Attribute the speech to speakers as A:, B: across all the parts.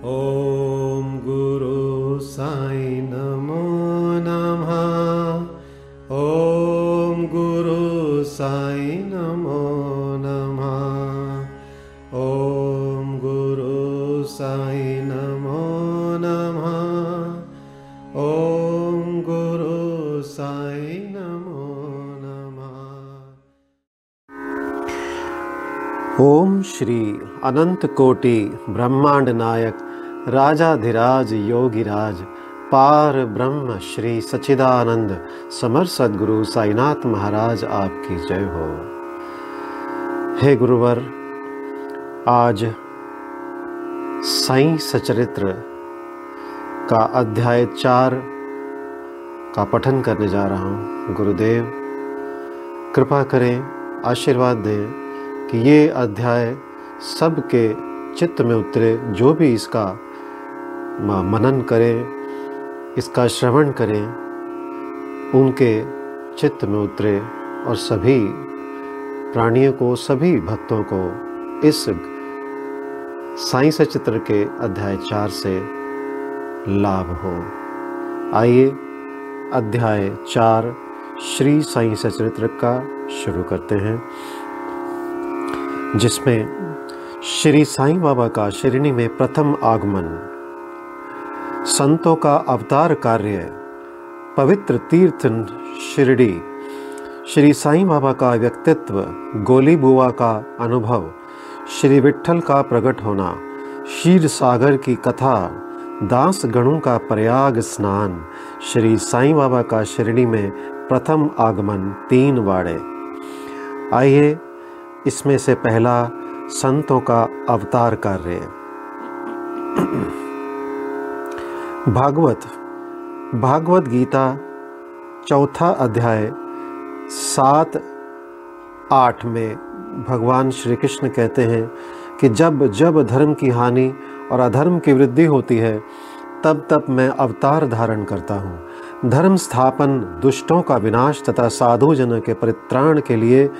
A: ॐ गुरु साई नमो नमः। ॐ गुरु साई नमो नमः। ॐ गुरु साई नमो नमः। ॐ गुरु साई नमो नमः। ओम श्री कोटि ब्रह्मांड नायक राजाधिराज योगिराज, पार ब्रह्म श्री सच्चिदानंद, समर सदगुरु साईनाथ महाराज आपकी जय हो। हे गुरुवर, आज साई सचरित्र का अध्याय चार का पठन करने जा रहा हूँ। गुरुदेव, कृपा करें, आशीर्वाद दें कि ये अध्याय सबके चित्त में उतरे, जो भी इसका मनन करें, इसका श्रवण करें, उनके चित्त में उतरे और सभी प्राणियों को, सभी भक्तों को इस साई सचित्र के अध्याय चार से लाभ हो। आइए अध्याय चार श्री साई सचरित्र का शुरू करते हैं, जिसमें श्री साईं बाबा का शिरणी में प्रथम आगमन संतों का अवतार कार्य पवित्र तीर्थ शिरडी। श्री साईं बाबा का व्यक्तित्व, गोली बुआ का अनुभव, श्री विठल का प्रकट होना शीर सागर की कथा, दास गणों का प्रयाग स्नान, श्री साईं बाबा का शिरडी में प्रथम आगमन तीन वाड़े। आइए, इसमें से पहला संतों का अवतार कार्य। भागवत भागवत गीता, चौथा अध्याय, सात, आठ में भगवान श्री कृष्ण कहते हैं कि जब जब धर्म की हानि और अधर्म की वृद्धि होती है, तब तब मैं अवतार धारण करता हूँ। धर्म स्थापन दुष्टों का विनाश तथा साधु जन के परित्राण के लिए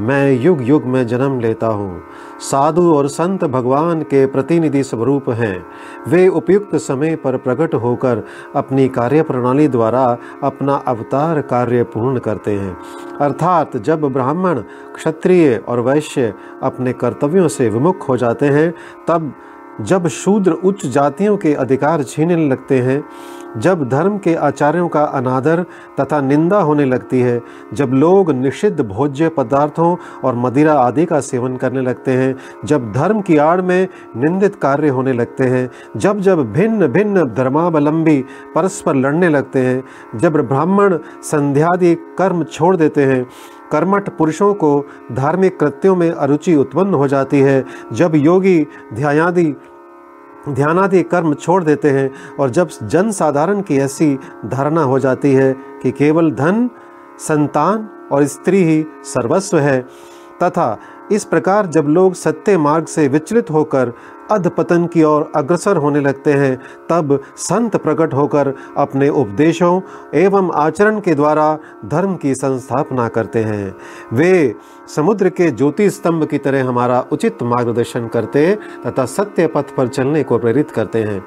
A: मैं युग युग में जन्म लेता हूँ। साधु और संत भगवान के प्रतिनिधि स्वरूप हैं। वे उपयुक्त समय पर प्रकट होकर अपनी कार्य प्रणाली द्वारा अपना अवतार कार्य पूर्ण करते हैं। अर्थात जब ब्राह्मण, क्षत्रिय और वैश्य अपने कर्तव्यों से विमुख हो जाते हैं, तब जब शूद्र उच्च जातियों के अधिकार छीनने लगते हैं जब धर्म के आचार्यों का अनादर तथा निंदा होने लगती है, जब लोग निषिद्ध भोज्य पदार्थों और मदिरा आदि का सेवन करने लगते हैं, जब धर्म की आड़ में निंदित कार्य होने लगते हैं, जब जब भिन्न भिन्न धर्मावलंबी परस्पर लड़ने लगते हैं, जब ब्राह्मण संध्यादि कर्म छोड़ देते हैं, कर्मठ पुरुषों को धार्मिक कृत्यों में अरुचि उत्पन्न हो जाती है, जब योगी ध्यायादि ध्यानादि कर्म छोड़ देते हैं और जब जन साधारण की ऐसी धारणा हो जाती है कि केवल धन, संतान और स्त्री ही सर्वस्व है, तथा इस प्रकार जब लोग सत्य मार्ग से विचलित होकर अधपतन की ओर अग्रसर होने लगते हैं, तब संत प्रकट होकर अपने उपदेशों एवं आचरण के द्वारा धर्म की संस्थापना करते हैं। वे समुद्र के ज्योति स्तंभ की तरह हमारा उचित मार्गदर्शन करते तथा सत्य पथ पर चलने को प्रेरित करते हैं।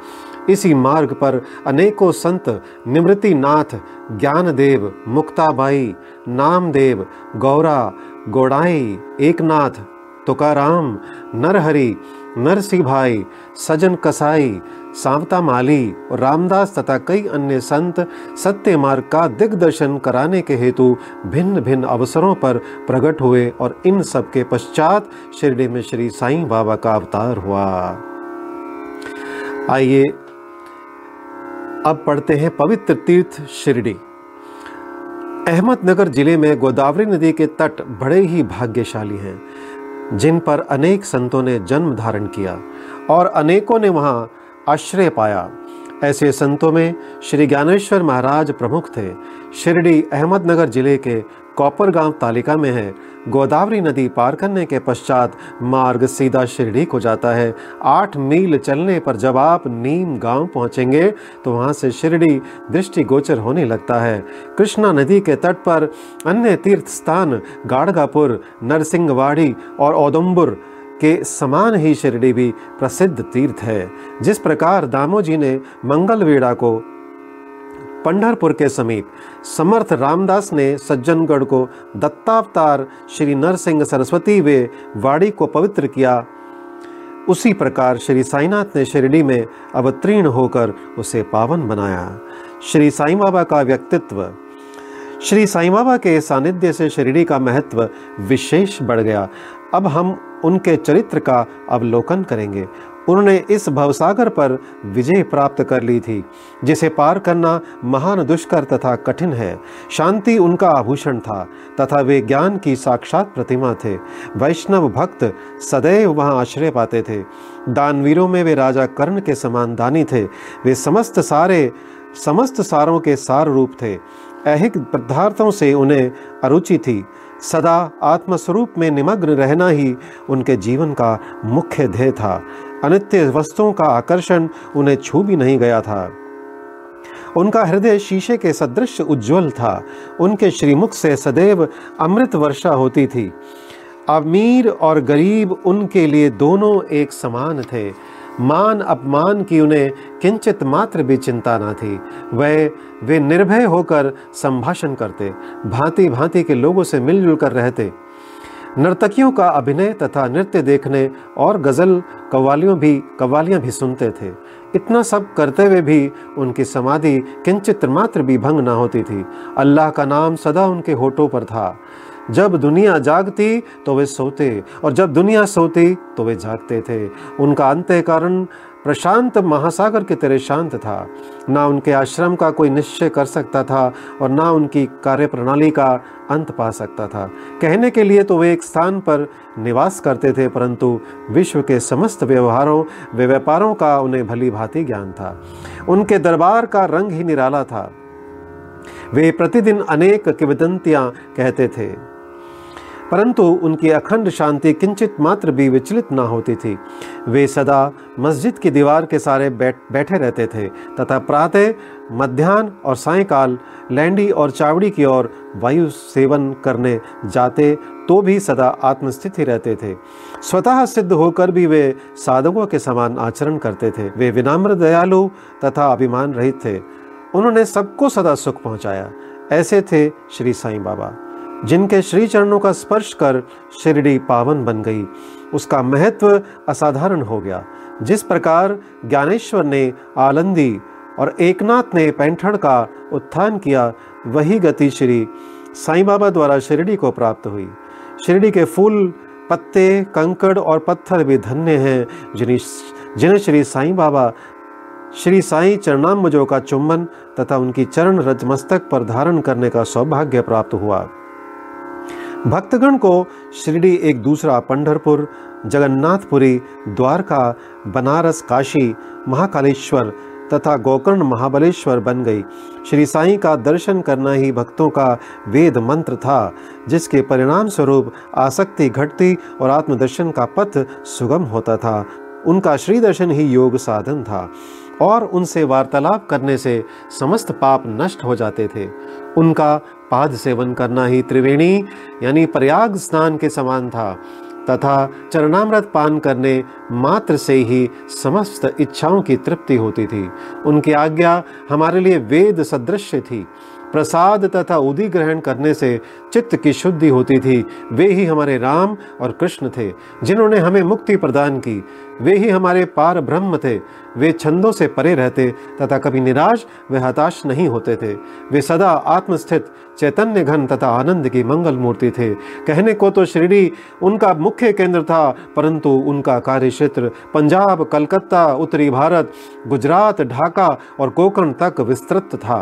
A: इसी मार्ग पर अनेकों संत निमृतिनाथ ज्ञानदेव, मुक्ताबाई, नामदेव, गौरा गोड़ाई एकनाथ, तुकाराम, नरहरि नरसिंह भाई सजन कसाई, सांवता माली और रामदास तथा कई अन्य संत सत्य मार्ग का दिग्दर्शन कराने के हेतु भिन्न भिन्न अवसरों पर प्रकट हुए और इन सब के पश्चात शिरडी में श्री साईं बाबा का अवतार हुआ। आइए, अब पढ़ते हैं पवित्र तीर्थ शिरडी। अहमदनगर ज़िले में गोदावरी नदी के तट बड़े ही भाग्यशाली हैं, जिन पर अनेक संतों ने जन्म धारण किया और अनेकों ने वहाँ आश्रय पाया। ऐसे संतों में श्री ज्ञानेश्वर महाराज प्रमुख थे। शिरडी अहमदनगर ज़िले के कौपर गाँव तालिका में है। गोदावरी नदी पार करने के पश्चात मार्ग सीधा शिरडी को जाता है। आठ मील चलने पर जब आप नीम गाँव पहुँचेंगे तो वहाँ से शिरडी दृष्टिगोचर होने लगता है। कृष्णा नदी के तट पर अन्य तीर्थ स्थान गाड़गापुर, नरसिंहवाड़ी और औदुम्बुर के समान ही शिरडी भी प्रसिद्ध तीर्थ है। जिस प्रकार दामोजी ने मंगलवेड़ा को पंडरपुर के समीप, समर्थ रामदास ने सज्जनगढ़ को दत्तावतार श्री नरसिंह सरस्वती वे वाड़ी को पवित्र किया। उसी प्रकार श्री साईनाथ ने शिरडी में अवतीर्ण होकर उसे पावन बनाया। श्री साई बाबा का व्यक्तित्व। श्री साई बाबा के सानिध्य से शिरडी का महत्व विशेष बढ़ गया। अब हम उनके चरित्र का अवलोकन करेंगे। उन्होंने इस भवसागर पर विजय प्राप्त कर ली थी, जिसे पार करना महान दुष्कर तथा कठिन है। शांति उनका आभूषण था, तथा वे ज्ञान की साक्षात प्रतिमा थे। वैष्णव भक्त सदैव वहाँ आश्रय पाते थे। दानवीरों में वे राजा कर्ण के समान दानी थे। वे समस्त सारे, समस्त सारों के सार रूप थे। ऐहिक पदार्थों से उन्हें अरुचि थी। सदा आत्मस्वरूप में निमग्न रहना ही उनके जीवन का मुख्य ध्येय था। अनित्य वस्तुओं का आकर्षण उन्हें छू भी नहीं गया था। उनका हृदय शीशे के सदृश उज्जवल था। उनके श्रीमुख से सदैव अमृत वर्षा होती थी। अमीर और गरीब उनके लिए दोनों एक समान थे। मान अपमान की उन्हें किंचित मात्र भी चिंता ना थी। वह वे निर्भय होकर संभाषण करते भांति भांति के लोगों से मिलजुल कर रहते। नर्तकियों का अभिनय तथा नृत्य देखने और गज़ल कवालियों भी कवालियाँ भी सुनते थे। इतना सब करते हुए भी उनकी समाधि किंचित मात्र भी भंग ना होती थी। अल्लाह का नाम सदा उनके होठों पर था। जब दुनिया जागती तो वे सोते, और जब दुनिया सोती तो वे जागते थे। उनका अंत्यकरण प्रशांत महासागर के तरह शांत था। ना उनके आश्रम का कोई निश्चय कर सकता था और ना उनकी कार्य प्रणाली का अंत पा सकता था। कहने के लिए तो वे एक स्थान पर निवास करते थे, परंतु विश्व के समस्त व्यवहारों, वे व्यापारों का उन्हें भली भांति ज्ञान था। उनके दरबार का रंग ही निराला था। वे प्रतिदिन अनेक किवदंतियाँ कहते थे। परंतु उनकी अखंड शांति किंचित मात्र भी विचलित ना होती थी। वे सदा मस्जिद की दीवार के सारे बैठ, बैठे रहते थे, तथा प्रातः मध्यान्ह और सायकाल लैंडी और चावड़ी की ओर वायु सेवन करने जाते तो भी सदा आत्मस्थित ही रहते थे। स्वतः सिद्ध होकर भी वे साधकों के समान आचरण करते थे। वे विनम्र, दयालु तथा अभिमान रहित थे। उन्होंने सबको सदा सुख पहुँचाया। ऐसे थे श्री साईं बाबा। जिनके श्री चरणों का स्पर्श कर शिरडी पावन बन गई। उसका महत्व असाधारण हो गया। जिस प्रकार ज्ञानेश्वर ने आलंदी और एकनाथ ने पैंठण का उत्थान किया, वही गति श्री साईं बाबा द्वारा शिरडी को प्राप्त हुई। शिरडी के फूल, पत्ते, कंकड़ और पत्थर भी धन्य हैं, जिन्हें जिन्हें श्री साईं बाबा, श्री साईं चरणाम्बजों का चुम्बन तथा उनकी चरण रजमस्तक पर धारण करने का सौभाग्य प्राप्त हुआ। भक्तगण को शिरडी एक दूसरा पंढरपुर, जगन्नाथपुरी, द्वारका, बनारस, काशी, महाकालेश्वर तथा गोकर्ण महाबलेश्वर बन गई। श्री साईं का दर्शन करना ही भक्तों का वेद मंत्र था, जिसके परिणाम स्वरूप आसक्ति घटती और आत्मदर्शन का पथ सुगम होता था। उनका श्री दर्शन ही योग साधन था और उनसे वार्तालाप करने से समस्त पाप नष्ट हो जाते थे। उनका पाद सेवन करना ही त्रिवेणी, यानी प्रयाग स्नान के समान था, तथा चरणामृत पान करने मात्र से ही समस्त इच्छाओं की तृप्ति होती थी। उनकी आज्ञा हमारे लिए वेद सदृश्य थी। प्रसाद तथा उदी ग्रहण करने से चित्त की शुद्धि होती थी। वे ही हमारे राम और कृष्ण थे, जिन्होंने हमें मुक्ति प्रदान की। वे ही हमारे पार ब्रह्म थे। वे छंदों से परे रहते तथा कभी निराश व हताश नहीं होते थे। वे सदा आत्मस्थित चैतन्य घन तथा आनंद की मंगल मूर्ति थे। कहने को तो श्रीडी उनका मुख्य केंद्र था, परंतु उनका कार्य क्षेत्र, पंजाब, कलकत्ता, उत्तरी भारत, गुजरात, ढाका और कोकण तक विस्तृत था।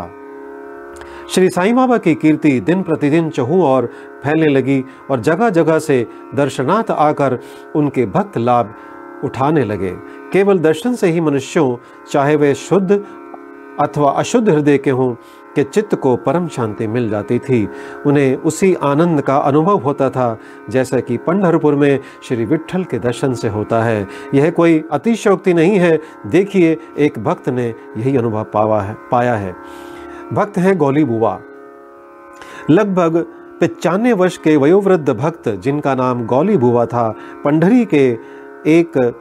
A: श्री साईं बाबा की कीर्ति दिन प्रतिदिन चहु और फैलने लगी और जगह जगह से दर्शनार्थ आकर उनके भक्त लाभ उठाने लगे। केवल दर्शन से ही मनुष्यों, चाहे वे शुद्ध अथवा अशुद्ध हृदय के हों के चित्त को परम शांति मिल जाती थी। उन्हें उसी आनंद का अनुभव होता था, जैसा कि पंढरपुर में श्री विठल के दर्शन से होता है। यह कोई अतिशयोक्ति नहीं है। देखिए, एक भक्त ने यही अनुभव पावा है, पाया है। भक्त हैं गौली बुआ लगभग पचानवे वर्ष के वयोवृद्ध भक्त, जिनका नाम गौली बुआ था पंडरी के एक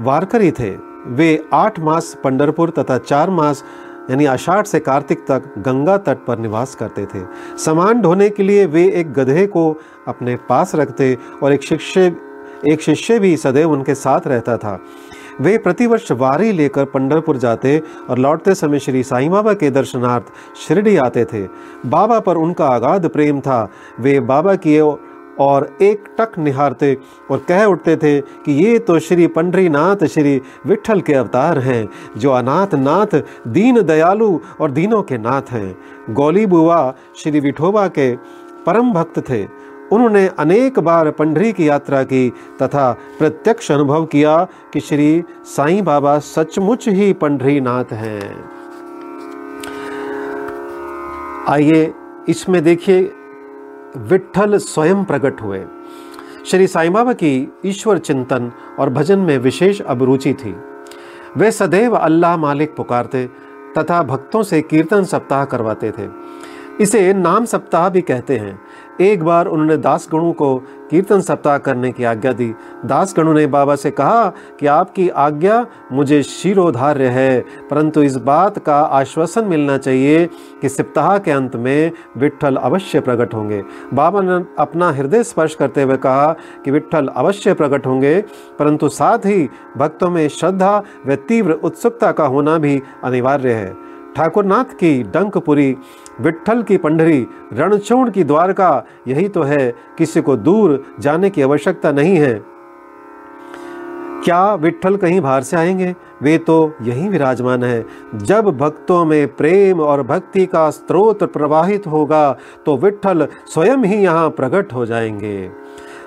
A: वारकरी थे। वे आठ मास पंडरपुर तथा चार मास यानी आषाढ़ से कार्तिक तक गंगा तट पर निवास करते थे। सामान ढोने के लिए वे एक गधे को अपने पास रखते और एक शिष्य एक शिष्य भी सदैव उनके साथ रहता था। वे प्रतिवर्ष वारी लेकर पंडरपुर जाते और लौटते समय श्री साईं बाबा के दर्शनार्थ शिरडी आते थे। बाबा पर उनका अगाध प्रेम था। वे बाबा की और एक टक निहारते और कह उठते थे कि ये तो श्री पंडरीनाथ, श्री विठल के अवतार हैं, जो अनाथ नाथ दीन दयालु और दीनों के नाथ हैं। गौली बुआ श्री विठोबा के परम भक्त थे। उन्होंने अनेक बार पंडरी की यात्रा की तथा प्रत्यक्ष अनुभव किया कि श्री साईं बाबा सचमुच ही पंडरी नाथ हैं। आइए, इसमें देखिए विठल स्वयं प्रकट हुए। श्री साई बाबा की ईश्वर चिंतन और भजन में विशेष अभिरुचि थी। वे सदैव अल्लाह मालिक पुकारते तथा भक्तों से कीर्तन सप्ताह करवाते थे। इसे नाम सप्ताह भी कहते हैं। एक बार उन्होंने दास गणों को कीर्तन सप्ताह करने की आज्ञा दी। दास गणों ने बाबा से कहा कि आपकी आज्ञा मुझे शिरोधार्य है, परंतु इस बात का आश्वासन मिलना चाहिए कि सप्ताह के अंत में विठल अवश्य प्रकट होंगे। बाबा ने अपना हृदय स्पर्श करते हुए कहा कि विठल अवश्य प्रकट होंगे, परंतु साथ ही भक्तों में श्रद्धा व तीव्र उत्सुकता का होना भी अनिवार्य है। ठाकुरनाथ की डंकपुरी विठल की पंडरी रणछोड़ की द्वारका, यही तो है, किसी को दूर जाने की आवश्यकता नहीं है। क्या विठल कहीं बाहर से आएँगे? वे तो यही विराजमान है। जब भक्तों में प्रेम और भक्ति का स्रोत प्रवाहित होगा तो विठल स्वयं ही यहाँ प्रकट हो जाएँगे।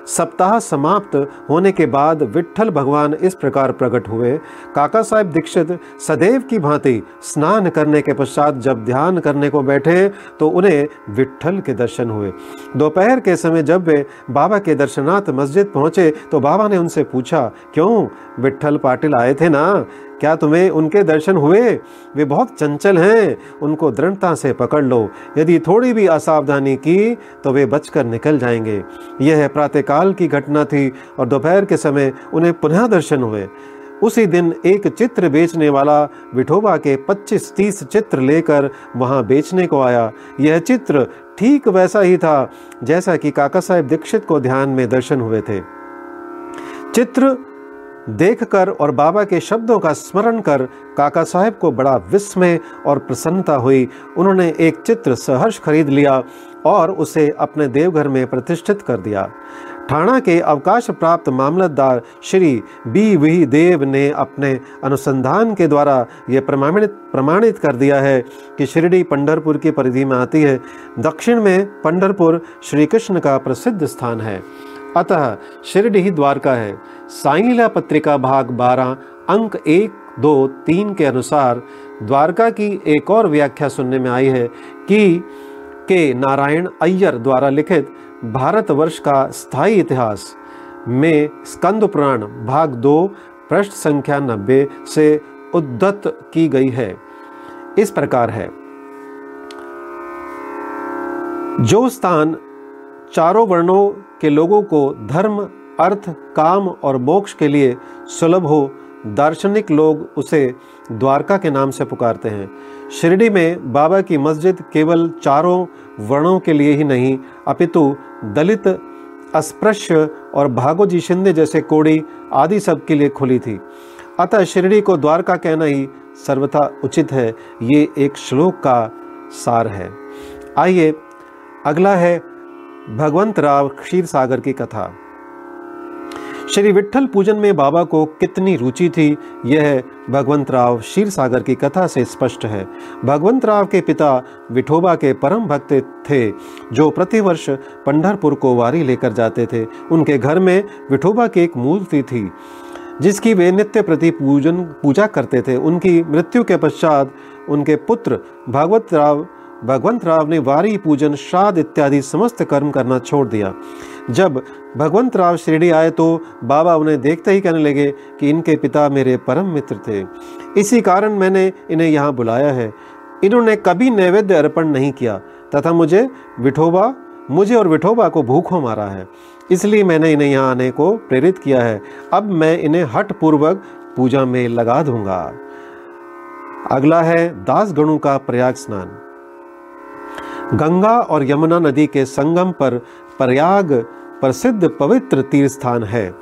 A: सप्ताह समाप्त होने के बाद विठल भगवान इस प्रकार प्रकट हुए। काका साहेब दीक्षित सदैव की भांति स्नान करने के पश्चात जब ध्यान करने को बैठे तो उन्हें विठल के दर्शन हुए। दोपहर के समय जब वे बाबा के दर्शनार्थ मस्जिद पहुँचे तो बाबा ने उनसे पूछा, क्यों? विठल पाटिल आए थे ना? क्या तुम्हें उनके दर्शन हुए? वे बहुत चंचल हैं। उनको दृढ़ता से पकड़ लो। यदि थोड़ी भी असावधानी की तो वे बचकर निकल जाएँगे। यह प्रातःकाल की घटना थी और दोपहर के समय उन्हें पुनः दर्शन हुए। उसी दिन एक चित्र बेचने वाला विठोबा के 25-30 चित्र लेकर वहाँ बेचने को आया। यह चित्र ठीक वैसा ही था, जैसा कि काका साहेब दीक्षित को ध्यान में दर्शन हुए थे। चित्र देखकर और बाबा के शब्दों का स्मरण कर काका साहेब को बड़ा विस्मय और प्रसन्नता हुई। उन्होंने एक चित्र सहर्ष खरीद लिया और उसे अपने देवघर में प्रतिष्ठित कर दिया। ठाणा के अवकाश प्राप्त मामलतदार श्री बी वी देव ने अपने अनुसंधान के द्वारा यह प्रमाणित प्रमाणित कर दिया है कि शिरडी पंडरपुर की परिधि में आती है। दक्षिण में पंडरपुर श्री कृष्ण का प्रसिद्ध स्थान है। अतः शिरडी द्वारका है। साइला पत्रिका भाग बारह, अंक एक, दो, तीन के अनुसार द्वारका की एक और व्याख्या सुनने में आई है कि के नारायण अय्यर द्वारा लिखित भारतवर्ष का स्थायी इतिहास में स्कंद पुराण भाग दो पृष्ठ संख्या नब्बे से उद्धत की गई है। इस प्रकार है। जो स्थान चारों वर्णों के लोगों को धर्म, अर्थ, काम और मोक्ष के लिए सुलभ हो, दार्शनिक लोग उसे द्वारका के नाम से पुकारते हैं। शिरडी में बाबा की मस्जिद केवल चारों वर्णों के लिए ही नहीं, अपितु दलित, अस्पृश्य और भागोजी शिंदे जैसे कोड़ी आदि सब के लिए खुली थी। अतः शिरडी को द्वारका कहना ही सर्वथा उचित है, ये एक श्लोक का सार है। आइए, अगला है भगवंत राव क्षीर सागर की कथा। श्री विठल पूजन में बाबा को कितनी रुचि थी, यह भगवंत राव क्षीर सागर की कथा से स्पष्ट है। भगवंत राव के पिता विठोबा के परम भक्त थे, जो प्रतिवर्ष पंढरपुर को वारी लेकर जाते थे। उनके घर में विठोबा की एक मूर्ति थी, जिसकी वे नित्य प्रति पूजन, पूजा करते थे। उनकी मृत्यु के पश्चात उनके पुत्र भागवत राव भगवंत राव ने वारी, पूजन, श्राद्ध इत्यादि समस्त कर्म करना छोड़ दिया। जब भगवंत राव शिरडी आए तो बाबा उन्हें देखते ही कहने लगे कि इनके पिता मेरे परम मित्र थे। इसी कारण मैंने इन्हें यहाँ बुलाया है। इन्होंने कभी नैवेद्य अर्पण नहीं किया, तथा मुझे विठोबा, मुझे और विठोबा को भूखों मारा है। इसलिए मैंने इन्हें यहाँ आने को प्रेरित किया है। अब मैं इन्हें हट पूर्वक पूजा में लगा दूँगा। अगला है दास गणु का प्रयाग स्नान। गंगा और यमुना नदी के संगम पर प्रयाग प्रसिद्ध पवित्र तीर्थ स्थान है।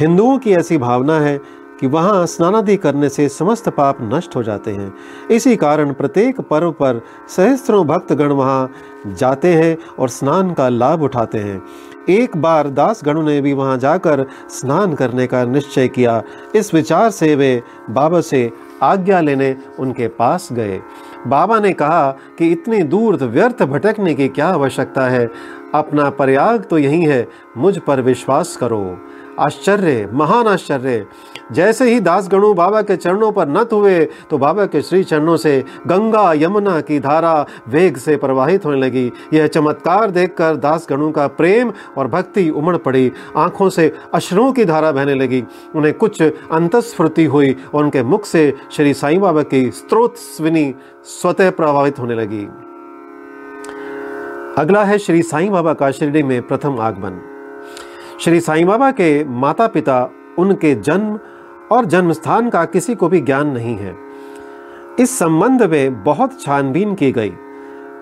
A: हिंदुओं की ऐसी भावना है कि वहाँ स्नानादि करने से समस्त पाप नष्ट हो जाते हैं। इसी कारण प्रत्येक पर्व पर सहस्त्रों भक्तगण वहाँ जाते हैं और स्नान का लाभ उठाते हैं। एक बार दास गणों ने भी वहाँ जाकर स्नान करने का निश्चय किया। इस विचार से वे बाबा से आज्ञा लेने उनके पास गए। बाबा ने कहा कि इतनी दूर व्यर्थ भटकने की क्या आवश्यकता है? अपना प्रयाग तो यही है, मुझ पर विश्वास करो। आश्चर्य, महान आश्चर्य। जैसे ही दास गणु बाबा के चरणों पर नत हुए तो बाबा के श्री चरणों से गंगा यमुना की धारा वेग से प्रवाहित होने लगी। यह चमत्कार देखकर दास गणु का प्रेम और भक्ति उमड़ पड़ी। आँखों से अश्रुओं की धारा बहने लगी। उन्हें कुछ अंतस्फूर्ति हुई और उनके मुख से श्री साईं बाबा की स्त्रोत स्विनी स्वतः प्रभावित होने लगी। अगला है श्री साईं बाबा का शिरडी में प्रथम आगमन। श्री साईं बाबा के माता पिता उनके जन्म और जन्म स्थान का किसी को भी ज्ञान नहीं है। इस संबंध में बहुत छानबीन की गई।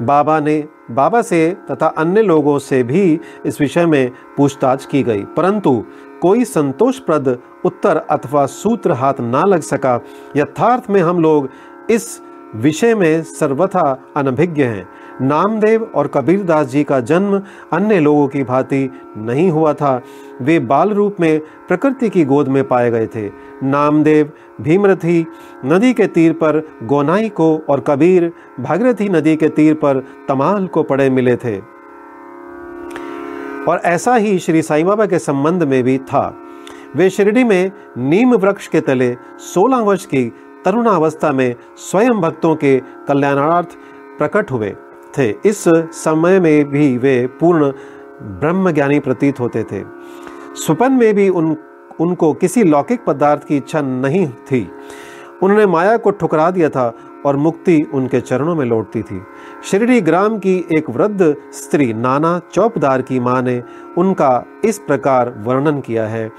A: बाबा ने, बाबा से तथा अन्य लोगों से भी इस विषय में पूछताछ की गई। परंतु कोई संतोषप्रद उत्तर अथवा सूत्र हाथ ना लग सका। यथार्थ में हम लोग इस विषय में सर्वथा अनभिज्ञ हैं। नामदेव और कबीरदास जी का जन्म अन्य लोगों की भांति नहीं हुआ था। वे बाल रूप में प्रकृति की गोद में पाए गए थे। नामदेव भीमरथी नदी के तीर पर गोनाई को और कबीर भागीरथी नदी के तीर पर तमाल को पड़े मिले थे। और ऐसा ही श्री साई बाबा के संबंध में भी था। वे शिरडी में नीम वृक्ष के तले 16 वर्ष की तरुणावस्था में स्वयं भक्तों के कल्याणार्थ प्रकट हुए। थे। इस समय में भी वे पूर्ण ब्रह्म ज्ञानी प्रतीत होते थे। सुपन में भी उन, उनको किसी लौकिक पदार्थ की इच्छा नहीं थी। उन्होंने माया को ठुकरा दिया था और मुक्ति उनके चरणों में लौटती थी। शिरडी ग्राम की एक वृद्ध स्त्री नाना चौपदार की माँ ने उनका इस प्रकार वर्णन किया है।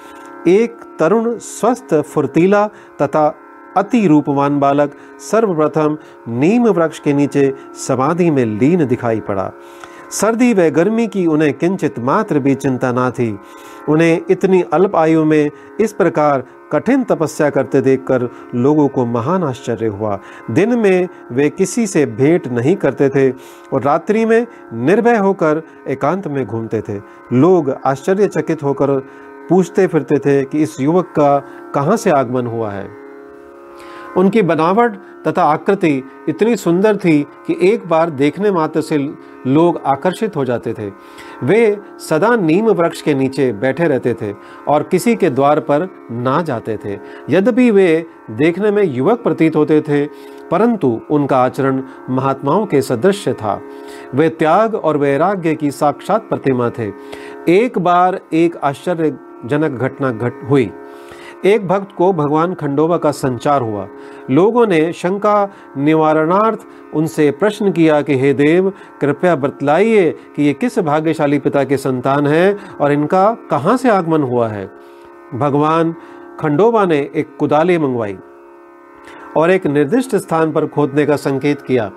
A: एक तरुण, स्वस्थ, फुर्तीला तथा अति रूपवान बालक सर्वप्रथम नीम वृक्ष के नीचे समाधि में लीन दिखाई पड़ा। सर्दी व गर्मी की उन्हें किंचित मात्र भी चिंता ना थी। उन्हें इतनी अल्प आयु में इस प्रकार कठिन तपस्या करते देखकर लोगों को महान आश्चर्य हुआ। दिन में वे किसी से भेंट नहीं करते थे और रात्रि में निर्भय होकर एकांत में घूमते थे। लोग आश्चर्यचकित होकर पूछते फिरते थे कि इस युवक का कहाँ से आगमन हुआ है। उनकी बनावट तथा आकृति इतनी सुंदर थी कि एक बार देखने मात्र से लोग आकर्षित हो जाते थे। वे सदा नीम वृक्ष के नीचे बैठे रहते थे और किसी के द्वार पर ना जाते थे। यद्यपि वे देखने में युवक प्रतीत होते थे, परंतु उनका आचरण महात्माओं के सदृश था। वे त्याग और वैराग्य की साक्षात प्रतिमा थे। एक बार एक आश्चर्यजनक घटना घट हुई। एक भक्त को भगवान खंडोबा का संचार हुआ। लोगों ने शंका, निवारणार्थ उनसे प्रश्न किया कि, हे देव, कृपया बतलाइए कि ये किस भाग्यशाली पिता के संतान हैं और इनका कहाँ से आगमन हुआ है? भगवान खंडोबा ने एक कुदाली मंगवाई और एक निर्दिष्ट स्थान पर खोदने का संकेत किया।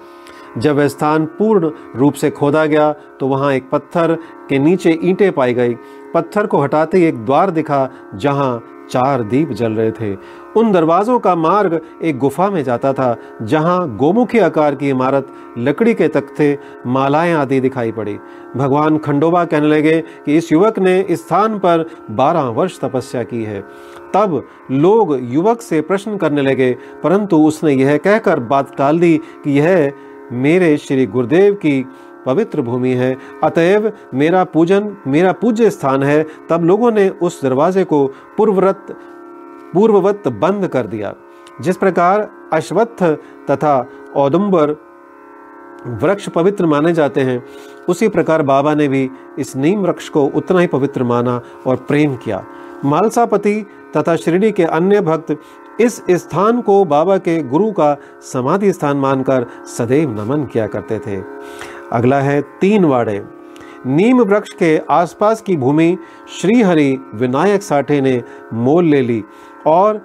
A: जब वह स्थान पूर्ण रूप से खोदा गया तो वहाँ एक पत्थर के नीचे ईंटें पाई गई। पत्थर को हटाते ही एक द्वार दिखा, जहाँ चार दीप जल रहे थे। उन दरवाजों का मार्ग एक गुफा में जाता था, जहाँ गोमुखी आकार की इमारत, लकड़ी के तख्ते, मालाएँ आदि दिखाई पड़ी। भगवान खंडोबा कहने लगे कि इस युवक ने इस स्थान पर बारह वर्ष तपस्या की है। तब लोग युवक से प्रश्न करने लगे, परंतु उसने यह कहकर बात टाल दी कि यह मेरे श्री गुरुदेव की पवित्र भूमि है। अतएव मेरा पूजन, मेरा पूज्य स्थान है। तब लोगों ने उस दरवाजे को पूर्ववत पूर्ववत बंद कर दिया। जिस प्रकार अश्वत्थ तथा औदुम्बर वृक्ष पवित्र माने जाते हैं, उसी प्रकार बाबा ने भी इस नीम वृक्ष को उतना ही पवित्र माना और प्रेम किया। मालसापति तथा शिरडी के अन्य भक्त इस स्थान को बाबा के गुरु का समाधि स्थान मानकर सदैव नमन किया करते थे। अगला है तीन वाड़े। नीम वृक्ष के आसपास की भूमि श्रीहरि विनायक साठे ने मोल ले ली और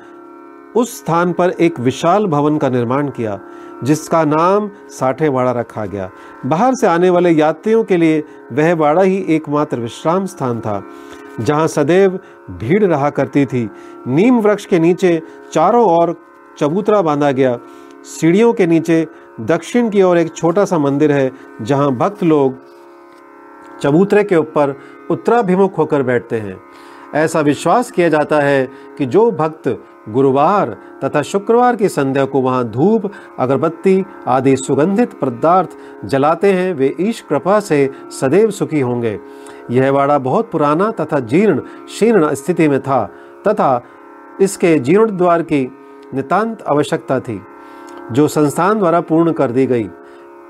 A: उस स्थान पर एक विशाल भवन का निर्माण किया, जिसका नाम साठेवाड़ा रखा गया। बाहर से आने वाले यात्रियों के लिए वह वाड़ा ही एकमात्र विश्राम स्थान था, जहाँ सदैव भीड़ रहा करती थी। नीम वृक्ष के नीचे चारों ओर चबूतरा बांधा गया, सीढ़ियों के नीचे दक्षिण की ओर एक छोटा सा मंदिर है, जहाँ भक्त लोग चबूतरे के ऊपर उत्तराभिमुख होकर बैठते हैं। ऐसा विश्वास किया जाता है कि जो भक्त गुरुवार तथा शुक्रवार की संध्या को वहाँ धूप, अगरबत्ती आदि सुगंधित पदार्थ जलाते हैं, वे ईश कृपा से सदैव सुखी होंगे। यह वाड़ा बहुत पुराना तथा जीर्ण, शीर्ण स्थिति में था, तथा इसके जीर्ण द्वार की नितांत आवश्यकता थी। जो संस्थान द्वारा पूर्ण कर दी गई।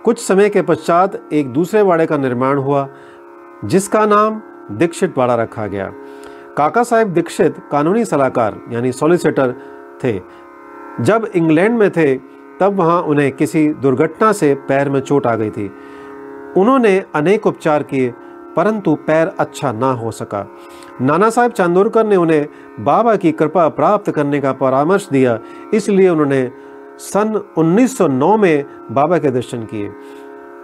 A: कुछ समय के पश्चात एक दूसरे वाड़े का निर्माण हुआ, जिसका नाम दीक्षित वाड़ा रखा गया। काका साहेब दीक्षित कानूनी सलाहकार यानी सॉलिसिटर थे। जब इंग्लैंड में थे, तब वहाँ उन्हें किसी दुर्घटना से पैर में चोट आ गई थी। उन्होंने अनेक उपचार किए, परंतु पैर अच्छा ना हो सका। नाना साहेब चांदोरकर ने उन्हें बाबा की कृपा प्राप्त करने का परामर्श दिया, इसलिए उन्होंने सन 1909 में बाबा के दर्शन किए।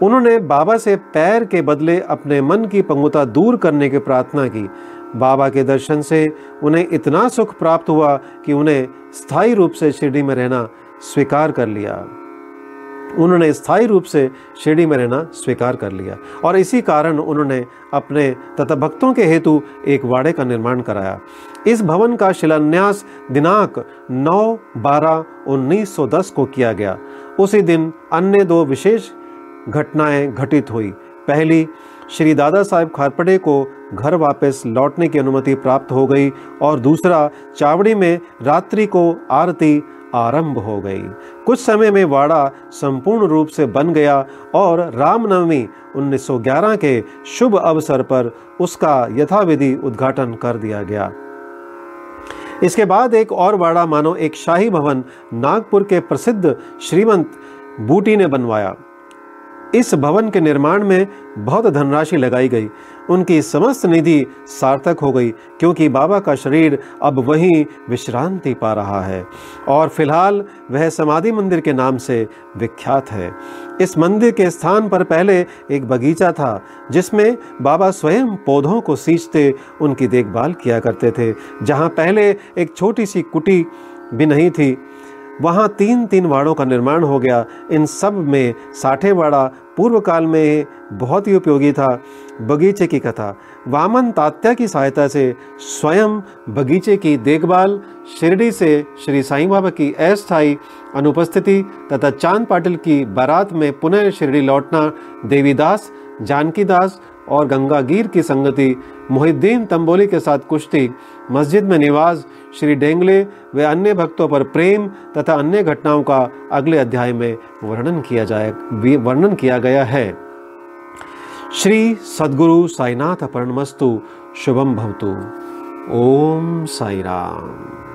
A: उन्होंने बाबा से पैर के बदले अपने मन की पंगुता दूर करने की प्रार्थना की। बाबा के दर्शन से उन्हें इतना सुख प्राप्त हुआ कि उन्हें स्थायी रूप से शिरडी में रहना स्वीकार कर लिया। उन्होंने स्थायी रूप से शिरडी में रहना स्वीकार कर लिया। और इसी कारण उन्होंने अपने तथा भक्तों के हेतु एक वाड़े का निर्माण कराया। इस भवन का शिलान्यास दिनांक 9 बारह 1910 को किया गया। उसी दिन अन्य दो विशेष घटनाएँ घटित हुई। पहली, श्री दादा साहेब खारपड़े को घर वापस लौटने की अनुमति प्राप्त हो गई। और दूसरा, चावड़ी में रात्रि को आरती आरंभ हो गई। कुछ समय में वाड़ा संपूर्ण रूप से बन गया और रामनवमी 1911 के शुभ अवसर पर उसका यथाविधि उद्घाटन कर दिया गया। इसके बाद एक और वाड़ा मानो एक शाही भवन नागपुर के प्रसिद्ध श्रीमंत बूटी ने बनवाया। इस भवन के निर्माण में बहुत धनराशि लगाई गई। उनकी समस्त निधि सार्थक हो गई, क्योंकि बाबा का शरीर अब वहीं विश्रांति पा रहा है। और फ़िलहाल वह समाधि मंदिर के नाम से विख्यात है। इस मंदिर के स्थान पर पहले एक बगीचा था, जिसमें बाबा स्वयं पौधों को सींचते, उनकी देखभाल किया करते थे, जहाँ पहले एक छोटी सी कुटी भी नहीं थी। वहाँ तीन तीन वाड़ों का निर्माण हो गया। इन सब में साठे वाड़ा पूर्व काल में बहुत ही उपयोगी था। बगीचे की कथा। वामन तात्या की सहायता से स्वयं बगीचे की देखभाल, शिरडी से श्री साईं बाबा की अस्थायी अनुपस्थिति तथा चाँद पाटिल की बारात में पुनः शिरडी लौटना, देवीदास, जानकीदास और गंगागीर की संगति, मोहिद्दीन तंबोली के साथ कुश्ती, मस्जिद में निवास श्री डेंगले व अन्य भक्तों पर प्रेम तथा अन्य घटनाओं का अगले अध्याय में वर्णन किया जाए वर्णन किया गया है। श्री सदगुरु साईनाथ अपरणमस्तु, शुभम भवतु। ओम साई राम